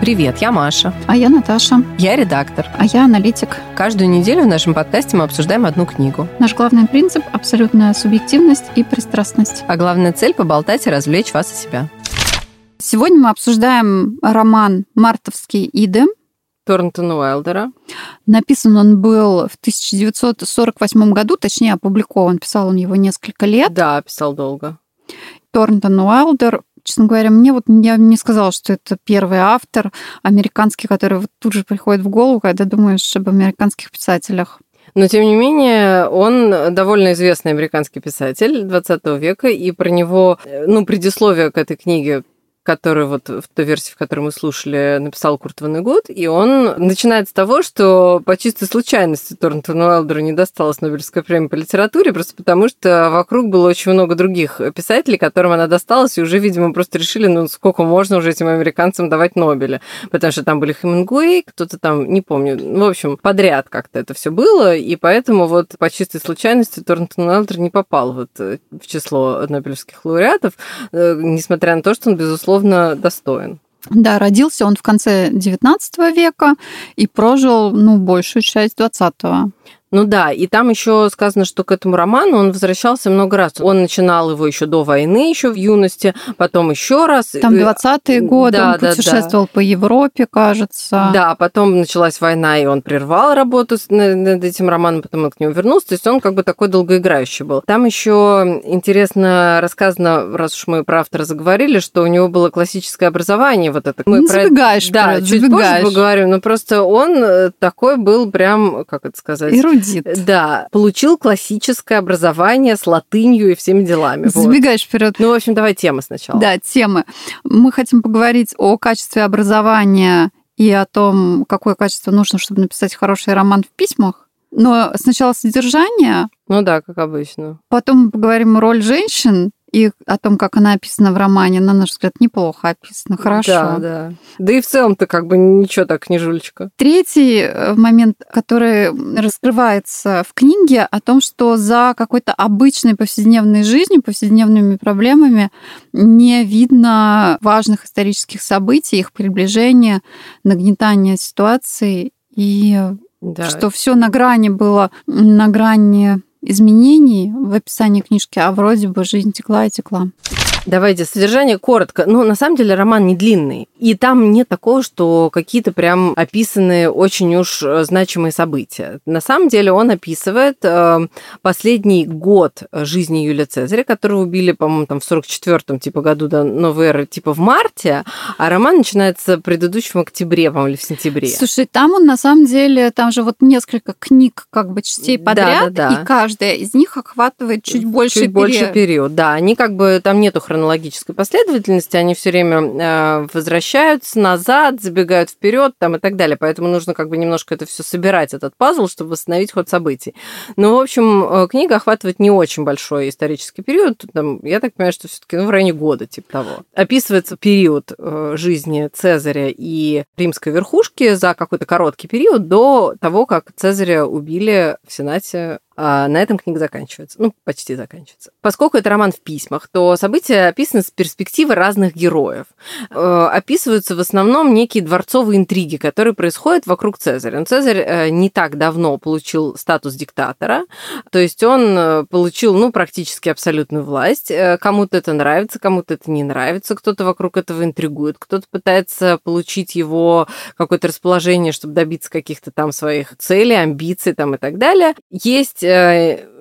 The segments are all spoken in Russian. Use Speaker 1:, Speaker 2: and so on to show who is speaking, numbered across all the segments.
Speaker 1: Привет, я Маша.
Speaker 2: А я Наташа.
Speaker 1: Я редактор.
Speaker 2: А я аналитик.
Speaker 1: Каждую неделю в нашем подкасте мы обсуждаем одну книгу.
Speaker 2: Наш главный принцип – абсолютная субъективность и пристрастность.
Speaker 1: А главная цель – поболтать и развлечь вас и себя.
Speaker 2: Сегодня мы обсуждаем роман «Мартовский Иды».
Speaker 1: Торнтона Уайлдера.
Speaker 2: Написан он был в 1948 году, точнее, опубликован. Писал он его несколько лет.
Speaker 1: Да, писал долго.
Speaker 2: Торнтон Уайлдер честно говоря, мне вот я не сказала, что это первый автор американский, который вот тут же приходит в голову, когда думаешь об американских писателях.
Speaker 1: Но, тем не менее, он довольно известный американский писатель 20 века, и про него, ну, предисловие к этой книге который вот в той версии, в которой мы слушали, написал Курт Ванегут, и он начинает с того, что по чистой случайности Торнтону Уайлдеру не досталась Нобелевская премия по литературе, просто потому что вокруг было очень много других писателей, которым она досталась, и уже, видимо, просто решили, ну, сколько можно уже этим американцам давать Нобеля, потому что там были Хемингуэй, кто-то там, не помню, в общем, подряд как-то это все было, и поэтому вот по чистой случайности Торнтон Уайлдер не попал вот в число Нобелевских лауреатов, э, несмотря на то, что он, безусловно, безусловно, достоин.
Speaker 2: Да, родился он в конце XIX века и прожил ну, большую часть XX.
Speaker 1: Ну да, и там еще сказано, что к этому роману он возвращался много раз. Он начинал его еще до войны, еще в юности, потом еще раз.
Speaker 2: Там 20-е годы, да, он да, путешествовал да. по Европе, кажется.
Speaker 1: Да, потом началась война, и он прервал работу над этим романом, потом он к нему вернулся. То есть он как бы такой долгоиграющий был. Там еще интересно рассказано, раз уж мы про автора заговорили, что у него было классическое образование, вот это.
Speaker 2: Мы Не про... забегаешь,
Speaker 1: Да,
Speaker 2: про...
Speaker 1: чуть
Speaker 2: забегаешь.
Speaker 1: позже поговорим, но просто он э, такой был прям, как это сказать?
Speaker 2: эрудит.
Speaker 1: Да, получил классическое образование с латынью и всеми делами.
Speaker 2: Забегаешь вот. вперед.
Speaker 1: Ну, в общем, давай темы сначала.
Speaker 2: Да, темы. Мы хотим поговорить о качестве образования и о том, какое качество нужно, чтобы написать хороший роман в письмах. Но сначала содержание.
Speaker 1: Ну да, как обычно.
Speaker 2: Потом мы поговорим роль женщин и о том, как она описана в романе, на наш взгляд, неплохо описано, хорошо.
Speaker 1: Да, да. Да и в целом-то как бы ничего так, книжулечка.
Speaker 2: Третий э, момент, который раскрывается в книге, о том, что за какой-то обычной повседневной жизнью, повседневными проблемами не видно важных исторических событий, их приближения, нагнетания ситуации, и да. что все на грани было, на грани изменений в описании книжки, а вроде бы жизнь текла и текла.
Speaker 1: Давайте, содержание коротко. Ну, на самом деле, роман не длинный. И там нет такого, что какие-то прям описаны очень уж э, значимые события. На самом деле он описывает э, последний год жизни Юлия Цезаря, которого убили, по-моему, там в 44-м типа году до новой эры, типа в марте, а роман начинается в предыдущем октябре, по-моему, или в сентябре.
Speaker 2: Слушай, там он на самом деле, там же вот несколько книг, как бы частей подряд, да, да, да. и каждая из них охватывает чуть больше
Speaker 1: чуть период. больше период, да. Они как бы, там нету хронологической последовательности, они все время э, возвращаются назад, забегают вперед там и так далее. Поэтому нужно как бы немножко это все собирать, этот пазл, чтобы восстановить ход событий. Но, в общем, э, книга охватывает не очень большой исторический период. Там, я так понимаю, что все-таки ну, в районе года, типа того. Описывается период э, жизни Цезаря и римской верхушки за какой-то короткий период до того, как Цезаря убили в Сенате а на этом книга заканчивается. Ну, почти заканчивается. Поскольку это роман в письмах, то события описаны с перспективы разных героев. Э, описываются в основном некие дворцовые интриги, которые происходят вокруг Цезаря. Но Цезарь э, не так давно получил статус диктатора, то есть он э, получил, ну, практически абсолютную власть. Кому-то это нравится, кому-то это не нравится, кто-то вокруг этого интригует, кто-то пытается получить его какое-то расположение, чтобы добиться каких-то там своих целей, амбиций там и так далее. Есть Э,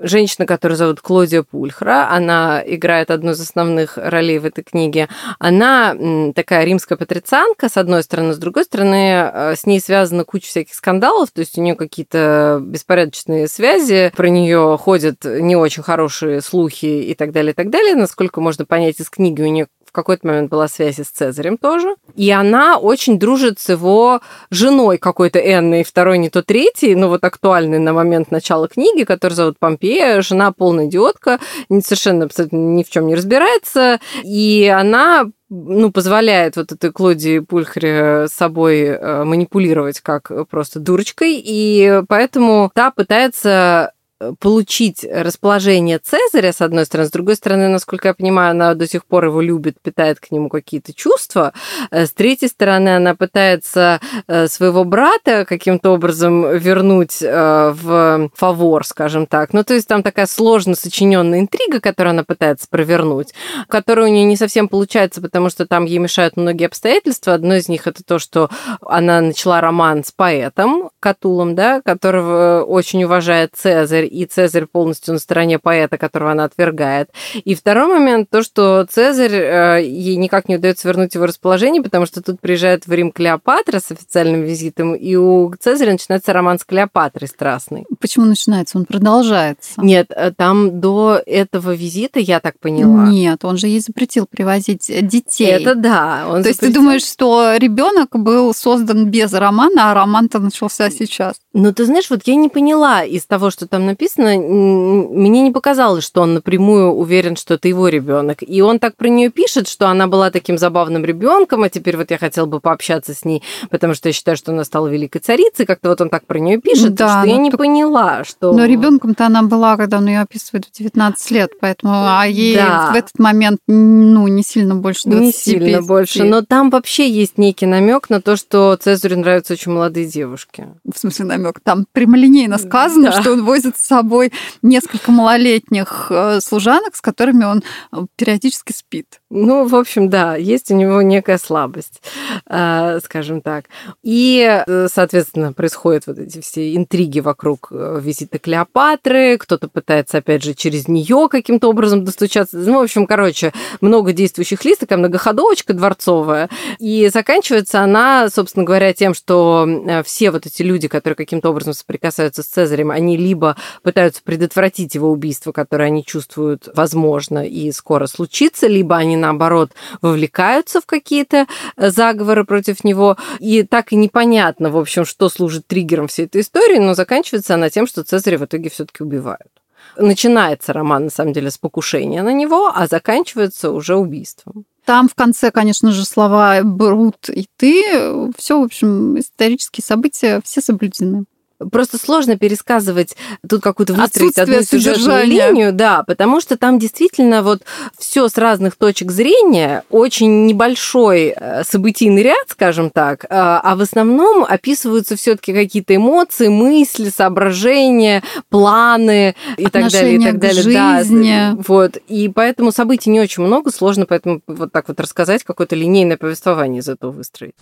Speaker 1: женщина, которую зовут Клодия Пульхра, она играет одну из основных ролей в этой книге. Она такая римская патрицианка, с одной стороны, с другой стороны, э, с ней связана куча всяких скандалов, то есть у нее какие-то беспорядочные связи, про нее ходят не очень хорошие слухи и так далее, и так далее. Насколько можно понять из книги, у нее какой-то момент была связь с Цезарем тоже. И она очень дружит с его женой какой-то Энной, второй не то третий, но вот актуальный на момент начала книги, которая зовут Помпея. Жена полная идиотка, совершенно абсолютно ни в чем не разбирается. И она ну, позволяет вот этой Клодии Пульхре собой э, манипулировать как просто дурочкой, и поэтому та пытается получить расположение Цезаря, с одной стороны, с другой стороны, насколько я понимаю, она до сих пор его любит, питает к нему какие-то чувства, с третьей стороны, она пытается своего брата каким-то образом вернуть в фавор, скажем так. Ну, то есть там такая сложно сочиненная интрига, которую она пытается провернуть, которая у нее не совсем получается, потому что там ей мешают многие обстоятельства. Одно из них это то, что она начала роман с поэтом Катулом, да, которого очень уважает Цезарь, и Цезарь полностью на стороне поэта, которого она отвергает. И второй момент то, что Цезарь э, ей никак не удается вернуть его расположение, потому что тут приезжает в Рим Клеопатра с официальным визитом, и у Цезаря начинается роман с Клеопатрой страстный.
Speaker 2: Почему начинается? Он продолжается.
Speaker 1: Нет, э, там до этого визита, я так поняла.
Speaker 2: Нет, он же ей запретил привозить детей.
Speaker 1: Это да.
Speaker 2: Он То запретил... есть ты думаешь, что ребенок был создан без романа, а роман-то начался сейчас?
Speaker 1: Ну, ты знаешь, вот я не поняла из того, что там написано, мне не показалось, что он напрямую уверен, что это его ребенок. И он так про нее пишет, что она была таким забавным ребенком, а теперь вот я хотел бы пообщаться с ней, потому что я считаю, что она стала великой царицей. Как-то вот он так про нее пишет, да, что я не поняла, что.
Speaker 2: Но ребенком-то она была, когда он ее описывает в 19 лет, поэтому а ей да. в этот момент ну не сильно больше 25.
Speaker 1: Не сильно больше, но там вообще есть некий намек на то, что Цезарю нравятся очень молодые девушки.
Speaker 2: В смысле намек? Намек. Там прямолинейно сказано, да. что он возит с собой несколько малолетних э, служанок, с которыми он э, периодически спит.
Speaker 1: Ну, в общем, да, есть у него некая слабость, э, скажем так. И, соответственно, происходят вот эти все интриги вокруг визита Клеопатры, кто-то пытается, опять же, через нее каким-то образом достучаться. Ну, в общем, короче, много действующих лиц, такая многоходовочка дворцовая. И заканчивается она, собственно говоря, тем, что все вот эти люди, которые каким каким-то образом соприкасаются с Цезарем, они либо пытаются предотвратить его убийство, которое они чувствуют возможно и скоро случится, либо они, наоборот, вовлекаются в какие-то э, заговоры против него. И так и непонятно, в общем, что служит триггером всей этой истории, но заканчивается она тем, что Цезаря в итоге все таки убивают. Начинается роман, на самом деле, с покушения на него, а заканчивается уже убийством.
Speaker 2: Там в конце, конечно же, слова «брут» и «ты». Все, в общем, исторические события все соблюдены.
Speaker 1: Просто сложно пересказывать тут какую-то выстроить одну сюжетную линию, да, потому что там действительно вот все с разных точек зрения, очень небольшой э, событийный ряд, скажем так, э, а в основном описываются все-таки какие-то эмоции, мысли, соображения, планы и так далее, и так далее.
Speaker 2: Жизни.
Speaker 1: Да, вот. И поэтому событий не очень много, сложно поэтому вот так вот рассказать, какое-то линейное повествование из этого выстроить.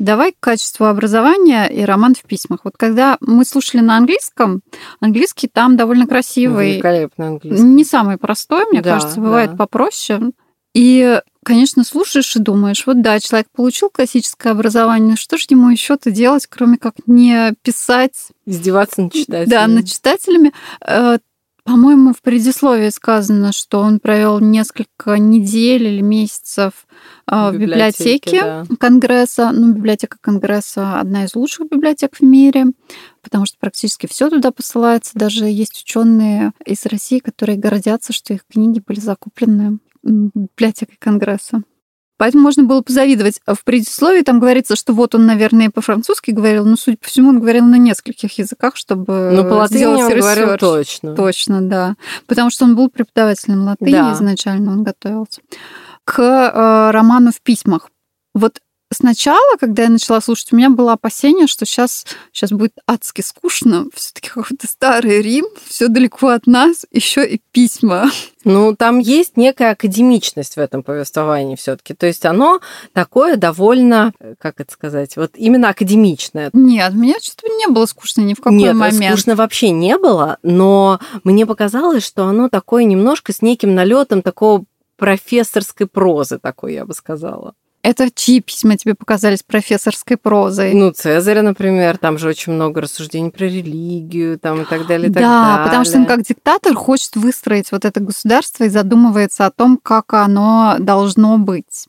Speaker 2: Давай к качеству образования и роман в письмах. Вот когда мы слушали на английском, английский там довольно красивый.
Speaker 1: Великолепный английский.
Speaker 2: Не самый простой, мне да, кажется, бывает да. попроще. И, конечно, слушаешь и думаешь, вот да, человек получил классическое образование, что же ему еще-то делать, кроме как не писать?
Speaker 1: Издеваться над читателями.
Speaker 2: Да, над читателями. Э, по-моему, в предисловии сказано, что он провел несколько недель или месяцев в библиотеке, да. Конгресса. Ну, библиотека Конгресса одна из лучших библиотек в мире, потому что практически все туда посылается. Даже есть ученые из России, которые гордятся, что их книги были закуплены библиотекой Конгресса. Поэтому можно было позавидовать. В предисловии там говорится, что вот он, наверное, по-французски говорил, но, судя по всему, он говорил на нескольких языках, чтобы
Speaker 1: Ну, по латыни он говорил точно.
Speaker 2: Точно, да. Потому что он был преподавателем латыни да. изначально, он готовился. К э, роману в письмах. Вот сначала, когда я начала слушать, у меня было опасение, что сейчас, сейчас будет адски скучно. Все-таки какой-то старый Рим, все далеко от нас, еще и письма.
Speaker 1: Ну, там есть некая академичность в этом повествовании все-таки. То есть оно такое довольно, как это сказать, вот именно академичное.
Speaker 2: Нет, меня что-то не было скучно ни в какой
Speaker 1: Нет,
Speaker 2: момент.
Speaker 1: Нет, скучно вообще не было, но мне показалось, что оно такое немножко с неким налетом такого профессорской прозы такой, я бы сказала.
Speaker 2: Это чьи письма тебе показались профессорской прозой?
Speaker 1: Ну, Цезаря, например, там же очень много рассуждений про религию там, и так далее, и
Speaker 2: так
Speaker 1: да,
Speaker 2: далее. потому что он как диктатор хочет выстроить вот это государство и задумывается о том, как оно должно быть.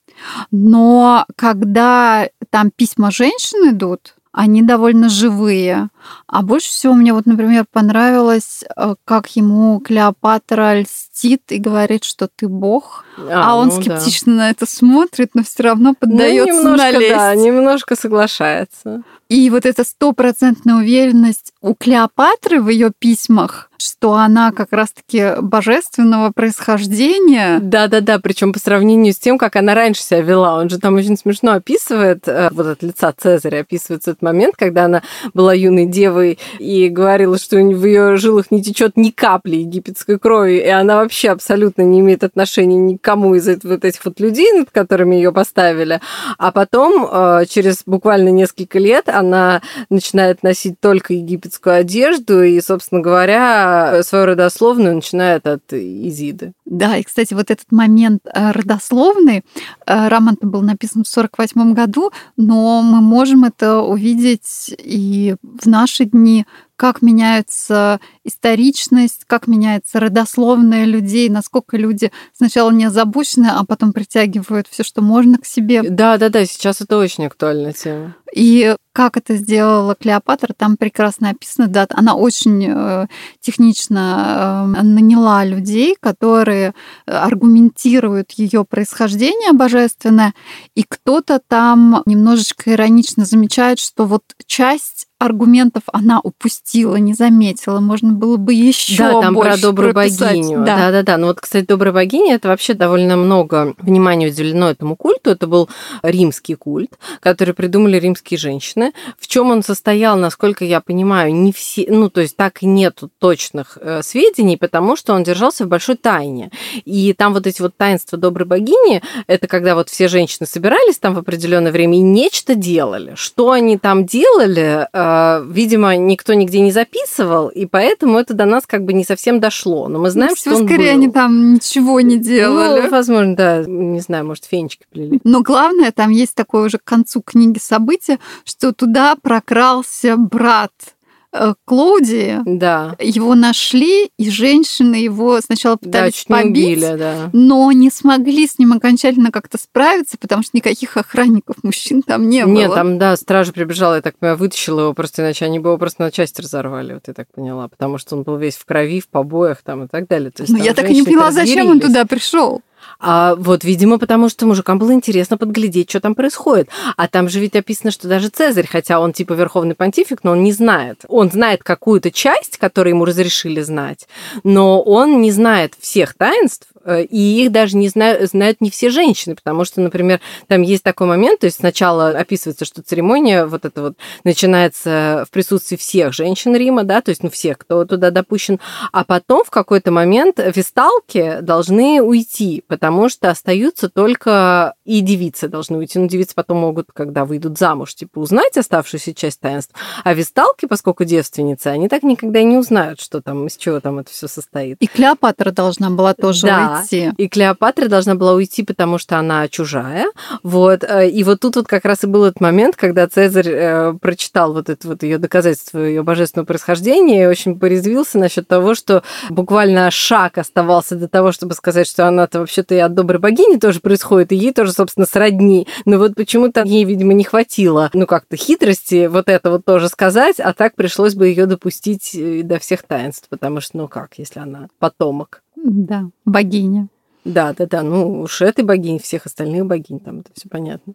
Speaker 2: Но когда там письма женщин идут, они довольно живые. А больше всего мне вот, например, понравилось, э, как ему Клеопатра льстит и говорит, что ты бог, а, а он ну, скептично да. на это смотрит, но все равно поддается
Speaker 1: ну, немножко,
Speaker 2: на лесть.
Speaker 1: Да, немножко соглашается.
Speaker 2: И вот эта стопроцентная уверенность у Клеопатры в ее письмах, что она как раз-таки божественного происхождения.
Speaker 1: Да-да-да, причем по сравнению с тем, как она раньше себя вела. Он же там очень смешно описывает, э, вот от лица Цезаря описывается этот момент, когда она была юной девой и говорила, что в ее жилах не течет ни капли египетской крови, и она вообще абсолютно не имеет отношения никому из вот этих вот людей, над которыми ее поставили. А потом, э, через буквально несколько лет, она начинает носить только египетскую одежду, и, собственно говоря, свою родословную начинает от Изиды.
Speaker 2: Да, и, кстати, вот этот момент э, родословный, э, роман был написан в 1948 году, но мы можем это увидеть и в наши дни, как меняется историчность, как меняется родословная людей, насколько люди сначала не озабочены, а потом притягивают все, что можно к себе.
Speaker 1: Да, да, да, сейчас это очень актуальная тема.
Speaker 2: И как это сделала Клеопатра, там прекрасно описано, да, она очень э, технично э, наняла людей, которые аргументируют ее происхождение божественное, и кто-то там немножечко иронично замечает, что вот часть аргументов она упустила, не заметила. Можно было бы еще
Speaker 1: Да, там
Speaker 2: больше
Speaker 1: про добрую
Speaker 2: прописать.
Speaker 1: богиню.
Speaker 2: Да.
Speaker 1: Да, да, да. Ну вот, кстати, добрая богиня это вообще довольно много внимания уделено этому культу. Это был римский культ, который придумали римские женщины. В чем он состоял, насколько я понимаю, не все, ну то есть так и нету точных э, сведений, потому что он держался в большой тайне. И там вот эти вот таинства доброй богини, это когда вот все женщины собирались там в определенное время и нечто делали. Что они там делали, э, видимо, никто нигде не записывал, и поэтому это до нас как бы не совсем дошло. Но мы знаем,
Speaker 2: Ну,
Speaker 1: что он
Speaker 2: скорее
Speaker 1: был.
Speaker 2: они там ничего не делали.
Speaker 1: Ну, возможно, да. Не знаю, может, фенечки плели.
Speaker 2: Но главное, там есть такое уже к концу книги событие, что туда прокрался брат э, Клаудии.
Speaker 1: Да.
Speaker 2: Его нашли, и женщины его сначала
Speaker 1: Да,
Speaker 2: пытались
Speaker 1: не
Speaker 2: побить,
Speaker 1: убили, да.
Speaker 2: но не смогли с ним окончательно как-то справиться, потому что никаких охранников мужчин там не было.
Speaker 1: Нет, там, да, стража прибежала, я так понимаю, вытащила его просто, иначе они бы его просто на части разорвали, вот я так поняла, потому что он был весь в крови, в побоях там и так далее. То есть
Speaker 2: Но Ну, я так и не поняла, зачем он туда пришел.
Speaker 1: А вот, видимо, потому что мужикам было интересно подглядеть, что там происходит. А там же ведь описано, что даже Цезарь, хотя он типа верховный понтифик, но он не знает. Он знает какую-то часть, которую ему разрешили знать, но он не знает всех таинств, э, и их даже не знают, знают не все женщины, потому что, например, там есть такой момент, то есть сначала описывается, что церемония вот это вот начинается в присутствии всех женщин Рима, да, то есть, ну, всех, кто туда допущен, а потом в какой-то момент весталки должны уйти, потому что остаются только и девицы должны уйти. Ну, девицы потом могут, когда выйдут замуж, типа, узнать оставшуюся часть таинств. А весталки, поскольку девственницы, они так никогда и не узнают, что там, из чего там это все состоит.
Speaker 2: И Клеопатра должна была тоже
Speaker 1: Да.
Speaker 2: уйти.
Speaker 1: И Клеопатра должна была уйти, потому что она чужая. Вот. э, И вот тут вот как раз и был этот момент, когда Цезарь э, прочитал вот это вот ее доказательство ее божественного происхождения и очень порезвился насчет того, что буквально шаг оставался до того, чтобы сказать, что она-то вообще-то и от доброй богини тоже происходит, и ей тоже, собственно, сродни. Но вот почему-то ей, видимо, не хватило, ну, как-то хитрости вот это вот тоже сказать, а так пришлось бы ее допустить э, до всех таинств, потому что, ну как, если она потомок.
Speaker 2: Да, богиня.
Speaker 1: Да, да, да. Ну, уж этой богини, всех остальных богинь, там это все понятно.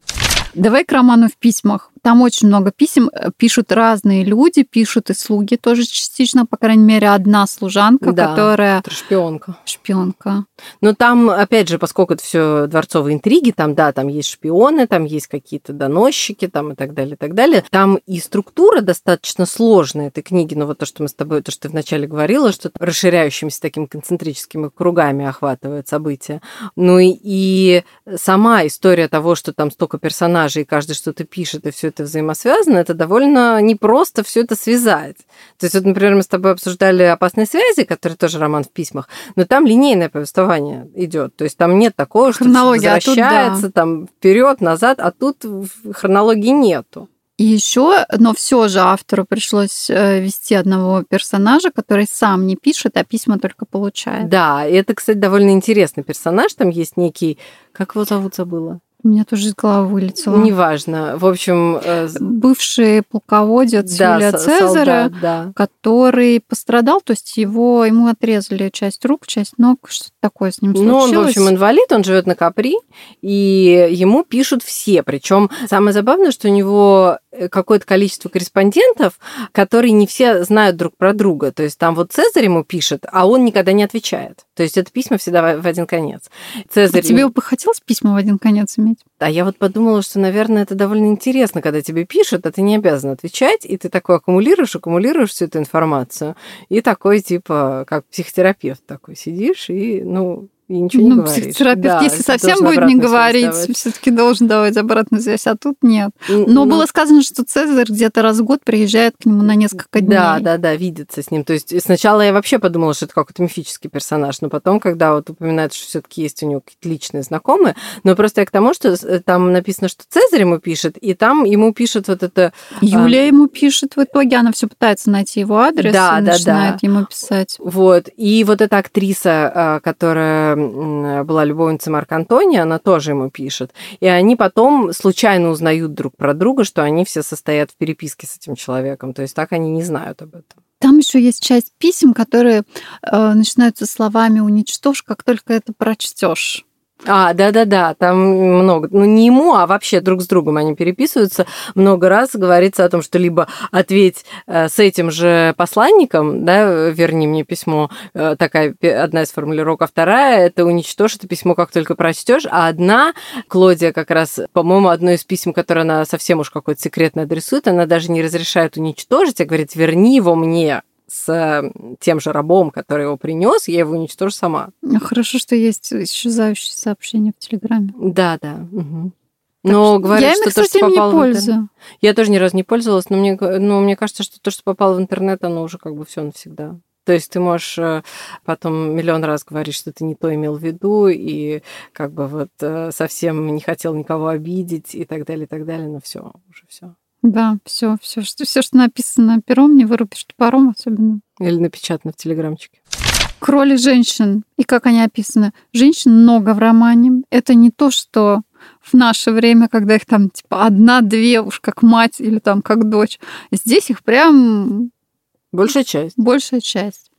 Speaker 2: Давай к роману в письмах. Там очень много писем. э, Пишут разные люди, пишут и слуги тоже частично, по крайней мере, одна служанка,
Speaker 1: Да.
Speaker 2: которая
Speaker 1: шпионка.
Speaker 2: шпионка.
Speaker 1: Но там, опять же, поскольку это все дворцовые интриги, там, да, там есть шпионы, там есть какие-то доносчики, там и так далее, и так далее. Там и структура достаточно сложная этой книги, ну вот то, что мы с тобой, то, что ты вначале говорила, что расширяющимися такими концентрическими кругами охватывает события. Ну и, сама история того, что там столько персонажей, и каждый что-то пишет, и все это взаимосвязано, это довольно непросто все это связать. То есть, вот, например, мы с тобой обсуждали опасные связи, который тоже роман в письмах, но там линейное повествование идет. То есть там нет такого, что
Speaker 2: Хронология, а тут да.
Speaker 1: возвращается там вперед, назад, а тут хронологии нету.
Speaker 2: И еще, но все же автору пришлось э, вести одного персонажа, который сам не пишет, а письма только получает.
Speaker 1: Да, и это, кстати, довольно интересный персонаж. Там есть некий, как его зовут, забыла.
Speaker 2: У меня тоже из головы вылетело.
Speaker 1: Неважно. В общем... э,
Speaker 2: Бывший полководец
Speaker 1: да,
Speaker 2: Юлия Цезаря,
Speaker 1: солдат, да.
Speaker 2: который пострадал, то есть его, ему отрезали часть рук, часть ног, что-то такое с ним случилось?
Speaker 1: Ну, он, в общем, инвалид, он живет на Капри, и ему пишут все. Причем самое забавное, что у него э, какое-то количество корреспондентов, которые не все знают друг про друга. То есть там вот Цезарь ему пишет, а он никогда не отвечает. То есть это письма всегда в один конец.
Speaker 2: Цезарь... А тебе бы хотелось письма в один конец иметь?
Speaker 1: А я вот подумала, что, наверное, это довольно интересно, когда тебе пишут, а ты не обязан отвечать, и ты такой аккумулируешь, аккумулируешь всю эту информацию, и такой, типа, как психотерапевт такой сидишь, и, ну, и ничего ну, не говоришь.
Speaker 2: Психотерапевт, да, если совсем будет не говорить, все-таки должен давать обратную связь, а тут нет. Но ну, было сказано, что Цезарь где-то раз в год приезжает к нему на несколько дней.
Speaker 1: Да, да, да, видится с ним. То есть сначала я вообще подумала, что это какой-то мифический персонаж, но потом, когда вот упоминают, что все-таки есть у него какие-то личные знакомые, но просто я к тому, что э, там написано, что Цезарь ему пишет, и там ему пишет вот это...
Speaker 2: Юлия а... ему пишет в итоге, она все пытается найти его адрес да, и да, начинает да. ему писать.
Speaker 1: Вот. И вот эта актриса, а, которая была любовницей Марка Антония, она тоже ему пишет. И они потом случайно узнают друг про друга, что они все состоят в переписке с этим человеком. То есть так они не знают об этом.
Speaker 2: Там еще есть часть писем, которые э, начинаются словами «уничтожь, как только это прочтешь».
Speaker 1: А, да-да-да, там много. Ну, не ему, а вообще друг с другом они переписываются. Много раз говорится о том, что либо ответь э, с этим же посланником, да, верни мне письмо, э, такая одна из формулировок, а вторая – это уничтожь это письмо, как только прочтешь, а одна, Клодия как раз, по-моему, одно из писем, которое она совсем уж какое-то секретное адресует, она даже не разрешает уничтожить, а говорит, верни его мне с тем же рабом, который его принес, я его уничтожу сама.
Speaker 2: Хорошо, что есть исчезающие сообщения в Телеграме.
Speaker 1: Да, да. Угу. Но говорят,
Speaker 2: я
Speaker 1: что
Speaker 2: ими, то, что попало не пользую. в интернет...
Speaker 1: Я тоже ни разу не пользовалась, но мне, но мне кажется, что то, что попало в интернет, оно уже как бы все навсегда. То есть ты можешь э, потом миллион раз говорить, что ты не то имел в виду, и как бы вот э, совсем не хотел никого обидеть и так далее, и так далее, но все, уже все.
Speaker 2: Да, все, все, что, все, что написано пером, не вырубишь топором особенно.
Speaker 1: Или напечатано в телеграмчике.
Speaker 2: К роли женщин и как они описаны. Женщин много в романе. Это не то, что в наше время, когда их там типа одна-две уж как мать или там как дочь. Здесь их прям...
Speaker 1: Большая часть.
Speaker 2: Большая часть.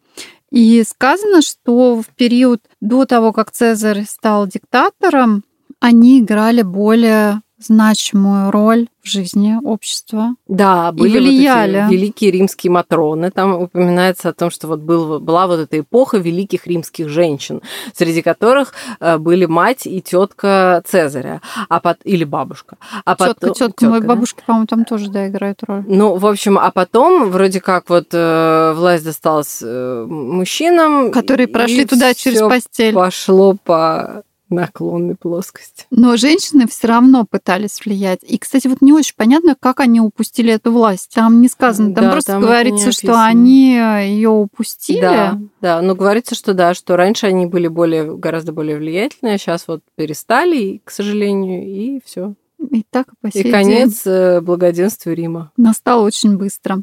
Speaker 2: И сказано, что в период до того, как Цезарь стал диктатором, они играли более значимую роль в жизни общества.
Speaker 1: Да, были влияли. Вот эти великие римские матроны. Там упоминается о том, что вот был, была вот эта эпоха великих римских женщин, среди которых э, были мать и тетка Цезаря, а под, или бабушка. А
Speaker 2: тетка, потом, тетка, моей бабушки, да? по-моему, там тоже да играют роль.
Speaker 1: Ну, в общем, а потом вроде как вот э, власть досталась э, мужчинам,
Speaker 2: которые прошли туда через постель.
Speaker 1: Пошло по наклонной плоскости.
Speaker 2: Но женщины все равно пытались влиять. И, кстати, вот не очень понятно, как они упустили эту власть. Там не сказано, там да, просто там говорится, что они ее упустили.
Speaker 1: Да, да, но говорится, что да, что раньше они были более, гораздо более влиятельные, а сейчас вот перестали, к сожалению, и все.
Speaker 2: И так по сей
Speaker 1: И конец день. Э, благоденствия Рима.
Speaker 2: Настал очень быстро.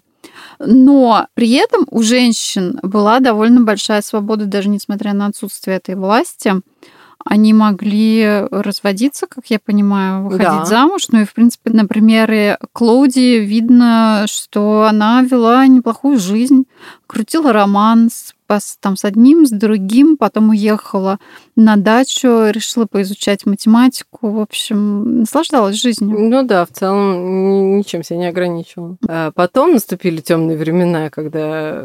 Speaker 2: Но при этом у женщин была довольно большая свобода, даже несмотря на отсутствие этой власти они могли разводиться, как я понимаю, выходить да. замуж. Ну и, в принципе, на примере Клоуди видно, что она вела неплохую жизнь, крутила роман с там с одним, с другим, потом уехала на дачу, решила поизучать математику, в общем, наслаждалась жизнью.
Speaker 1: Ну да, в целом ничем себя не ограничивала. А потом наступили темные времена, когда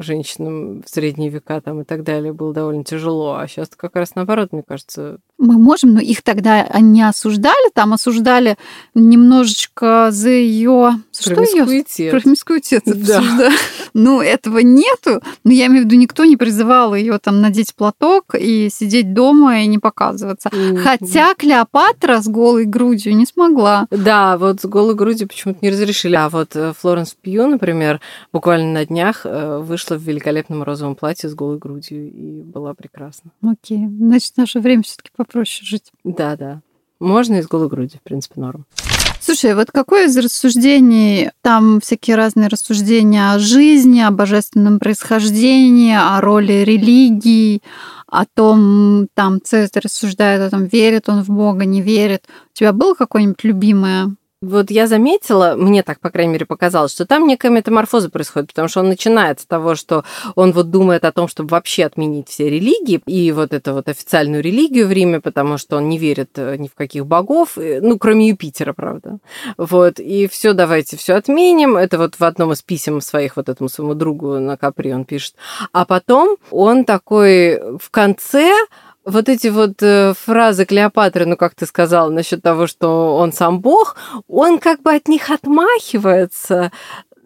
Speaker 1: женщинам в средние века там и так далее было довольно тяжело, а сейчас как раз наоборот, мне кажется.
Speaker 2: Мы можем, но их тогда не осуждали, там осуждали немножечко за ее
Speaker 1: ее
Speaker 2: промискуитет да. Ну этого нету, но я имею в виду никто не призывал ее там надеть платок и сидеть дома и не показываться. Mm-hmm. Хотя Клеопатра с голой грудью не смогла.
Speaker 1: Да, вот с голой грудью почему-то не разрешили. А вот э, Флоренс Пью, например, буквально на днях э, вышла в великолепном розовом платье с голой грудью и была прекрасна.
Speaker 2: Окей, значит, в наше время все-таки попроще жить.
Speaker 1: Да, да. Можно и с голой грудью, в принципе, норм.
Speaker 2: Слушай, вот какое из рассуждений, там всякие разные рассуждения о жизни, о божественном происхождении, о роли религии, о том, там Цезарь рассуждает о том, верит он в Бога, не верит. У тебя было какое-нибудь любимое?
Speaker 1: Вот я заметила, мне так, по крайней мере, показалось, что там некая метаморфоза происходит, потому что он начинает с того, что он вот думает о том, чтобы вообще отменить все религии, и вот эту вот официальную религию в Риме, потому что он не верит э, ни в каких богов, э, ну, кроме Юпитера, правда. Вот, и все, давайте все отменим. Это вот в одном из писем своих вот этому своему другу на Капри он пишет. А потом он такой в конце вот эти вот э, фразы Клеопатры, ну, как ты сказала, насчет того, что он сам бог, он как бы от них отмахивается,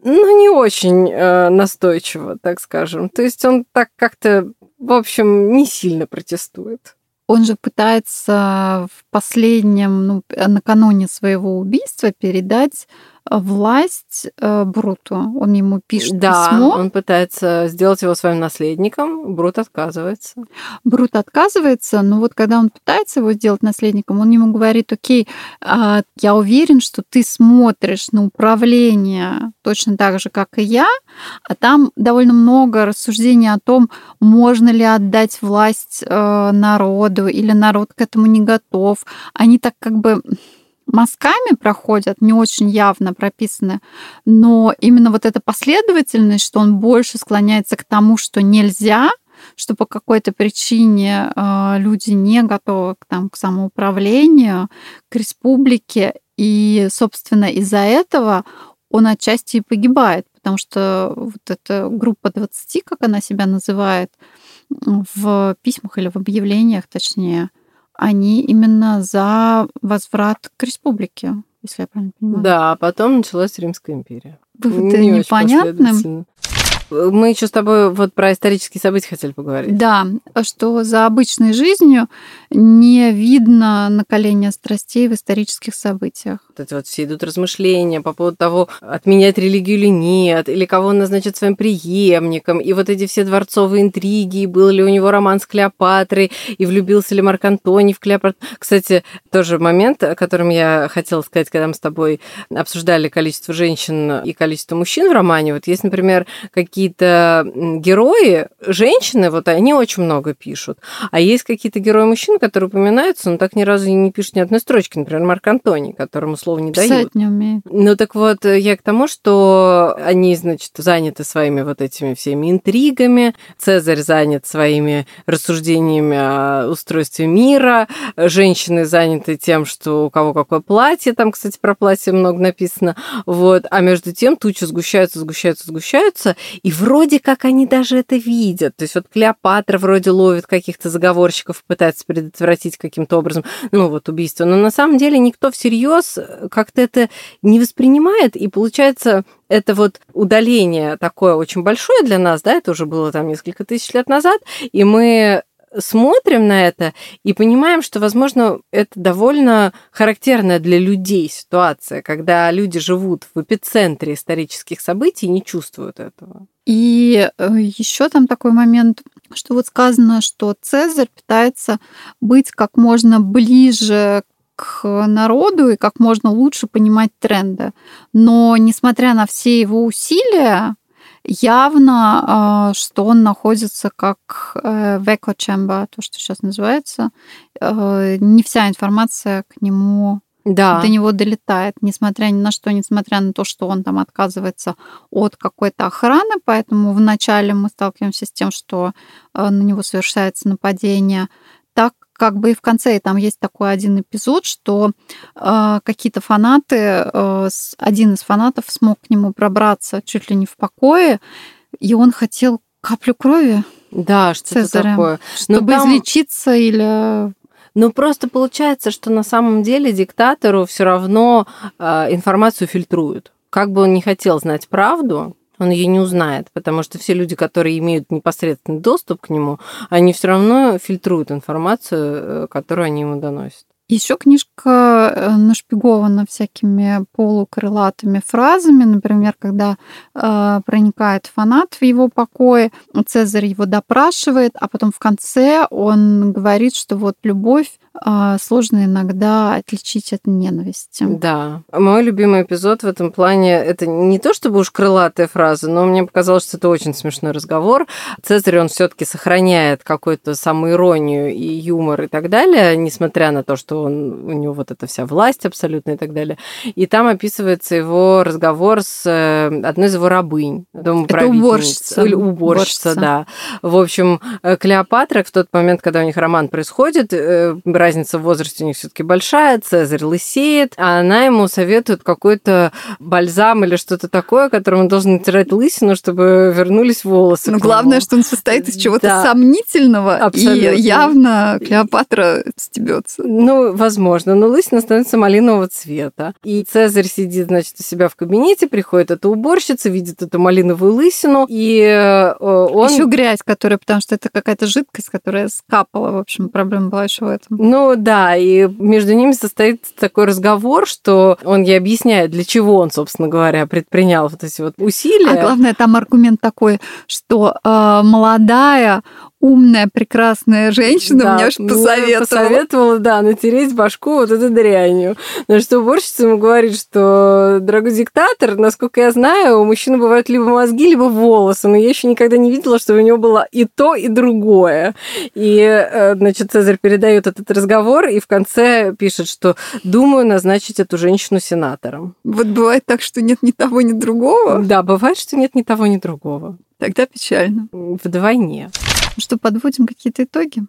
Speaker 1: ну, не очень э, настойчиво, так скажем. То есть он так как-то, в общем, не сильно протестует.
Speaker 2: Он же пытается в последнем, ну, накануне своего убийства передать власть э, Бруту. Он ему пишет
Speaker 1: да,
Speaker 2: письмо.
Speaker 1: он пытается сделать его своим наследником. Брут отказывается.
Speaker 2: Брут отказывается, но вот когда он пытается его сделать наследником, он ему говорит, окей, а, я уверен, что ты смотришь на управление точно так же, как и я, а там довольно много рассуждений о том, можно ли отдать власть э, народу или народ к этому не готов. Они так как бы мазками проходят, не очень явно прописаны, но именно вот эта последовательность, что он больше склоняется к тому, что нельзя, что по какой-то причине э, люди не готовы к, там, к самоуправлению, к республике, и, собственно, из-за этого он отчасти и погибает, потому что вот эта группа 20, как она себя называет, в письмах или в объявлениях, точнее, они именно за возврат к республике, если я правильно понимаю.
Speaker 1: Да, а потом началась Римская империя.
Speaker 2: Выводы непонятным.
Speaker 1: Мы еще с тобой вот про исторические события хотели поговорить.
Speaker 2: Да, что за обычной жизнью не видно накаления страстей в исторических событиях.
Speaker 1: Вот эти вот все идут размышления по поводу того, отменять религию или нет, или кого он назначит своим преемником, и вот эти все дворцовые интриги, был ли у него роман с Клеопатрой, и влюбился ли Марк Антоний в Клеопатру. Кстати, тоже момент, о котором я хотела сказать, когда мы с тобой обсуждали количество женщин и количество мужчин в романе. Вот есть, например, какие какие-то герои, женщины, вот они очень много пишут, а есть какие-то герои-мужчины, которые упоминаются, но так ни разу не пишут ни одной строчки. Например, Марк Антоний, которому слова не
Speaker 2: Писать
Speaker 1: дают.
Speaker 2: не умеет.
Speaker 1: Ну так вот, я к тому, что они, значит, заняты своими вот этими всеми интригами, Цезарь занят своими рассуждениями о устройстве мира, женщины заняты тем, что у кого какое платье, там, кстати, про платье много написано, вот, а между тем тучи сгущаются, сгущаются, сгущаются, и вроде как они даже это видят. То есть вот Клеопатра вроде ловит каких-то заговорщиков, пытается предотвратить каким-то образом, ну вот убийство. Но на самом деле никто всерьез как-то это не воспринимает, и получается это вот удаление такое очень большое для нас, да, это уже было там несколько тысяч лет назад, и мы смотрим на это и понимаем, что, возможно, это довольно характерная для людей ситуация, когда люди живут в эпицентре исторических событий и не чувствуют этого.
Speaker 2: И э, еще там такой момент, что вот сказано, что Цезарь пытается быть как можно ближе к народу и как можно лучше понимать тренды. Но несмотря на все его усилия, явно, а, что он находится как э, в эко-чемба, то, что сейчас называется. Э, не вся информация к нему да. до него долетает, несмотря ни на что, несмотря на то, что он там отказывается от какой-то охраны, поэтому вначале мы сталкиваемся с тем, что э, на него совершается нападение, как бы и в конце там есть такой один эпизод, что э, какие-то фанаты, э, один из фанатов смог к нему пробраться чуть ли не в покое, и он хотел каплю крови.
Speaker 1: Да, что-то такое.
Speaker 2: Чтобы там... излечиться или
Speaker 1: ну, просто получается, что на самом деле диктатору все равно э, информацию фильтруют. Как бы он не хотел знать правду, он ее не узнает, потому что все люди, которые имеют непосредственный доступ к нему, они все равно фильтруют информацию, э, которую они ему доносят.
Speaker 2: Еще книжка э, нашпигована всякими полукрылатыми фразами. Например, когда э, проникает фанат в его покое, Цезарь его допрашивает, а потом в конце он говорит, что вот любовь сложно иногда отличить от ненависти.
Speaker 1: Да. Мой любимый эпизод в этом плане это не то чтобы уж крылатая фраза, но мне показалось, что это очень смешной разговор. Цезарь, он все-таки сохраняет какую-то самоиронию и юмор и так далее, несмотря на то, что он, у него вот эта вся власть абсолютно и так далее. И там описывается его разговор с э, одной из его рабынь,
Speaker 2: домоправительницы.
Speaker 1: Или уборщица, да. В общем, э, Клеопатра в тот момент, когда у них роман происходит, э, разница в возрасте у них все таки большая, Цезарь лысеет, а она ему советует какой-то бальзам или что-то такое, которым он должен натирать лысину, чтобы вернулись волосы.
Speaker 2: Но главное, что он состоит из чего-то да. сомнительного, Абсолютно. и явно Клеопатра стебется.
Speaker 1: Ну, возможно, но лысина становится малинового цвета. И Цезарь сидит, значит, у себя в кабинете, приходит эта уборщица, видит эту малиновую лысину, и э, он...
Speaker 2: Еще грязь, которая, потому что это какая-то жидкость, которая скапала, в общем, проблема была еще в этом.
Speaker 1: Ну да, и между ними состоит такой разговор, что он ей объясняет, для чего он, собственно говоря, предпринял вот эти вот усилия.
Speaker 2: А главное, там аргумент такой, что э, молодая умная, прекрасная женщина да, мне уж посоветовала.
Speaker 1: посоветовала, да, натереть башку вот этой дрянью. На что уборщица ему говорит, что, дорогой диктатор, насколько я знаю, у мужчины бывают либо мозги, либо волосы, но я еще никогда не видела, что у него было и то, и другое. И, э, значит, Цезарь передает этот разговор и в конце пишет, что думаю назначить эту женщину сенатором.
Speaker 2: Вот бывает так, что нет ни того, ни другого?
Speaker 1: Да, бывает, что нет ни того, ни другого.
Speaker 2: Тогда печально.
Speaker 1: Вдвойне.
Speaker 2: Ну что, подводим какие-то итоги?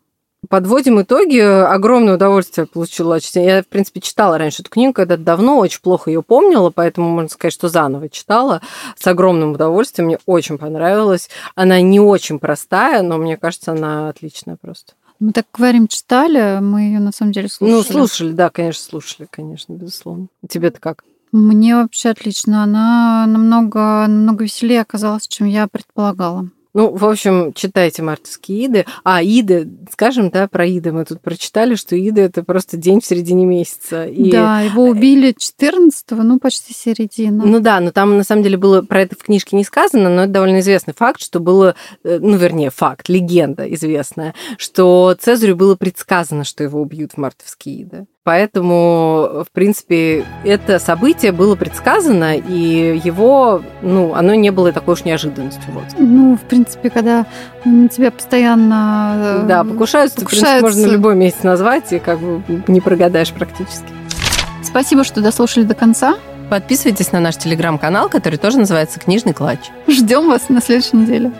Speaker 1: Подводим итоги. Огромное удовольствие получила от чтения. Я, в принципе, читала раньше эту книгу, когда давно, очень плохо ее помнила, поэтому можно сказать, что заново читала с огромным удовольствием. Мне очень понравилась. Она не очень простая, но мне кажется, она отличная просто.
Speaker 2: Мы так говорим, читали, мы ее на самом деле слушали.
Speaker 1: Ну, слушали, да, конечно, слушали, конечно, безусловно. Тебе-то как?
Speaker 2: Мне вообще отлично. Она намного, намного веселее оказалась, чем я предполагала.
Speaker 1: Ну, в общем, читайте мартовские иды. А, иды, скажем, да, про иды. Мы тут прочитали, что иды это просто день в середине месяца.
Speaker 2: И... Да, его убили 14-го, ну, почти середина.
Speaker 1: Ну да, но там на самом деле было про это в книжке не сказано, но это довольно известный факт, что было, э, ну, вернее, факт, легенда известная, что Цезарю было предсказано, что его убьют в мартовские иды. Поэтому, в принципе, это событие было предсказано, и его, ну, оно не было такой уж неожиданностью. Вот.
Speaker 2: Ну, в принципе, когда на тебя постоянно...
Speaker 1: Э, да, покушаются, покушаются. в принципе, можно любой месяц назвать, и как бы не прогадаешь практически.
Speaker 2: Спасибо, что дослушали до конца.
Speaker 1: Подписывайтесь на наш телеграм-канал, который тоже называется «Книжный клатч».
Speaker 2: Ждем вас на следующей неделе.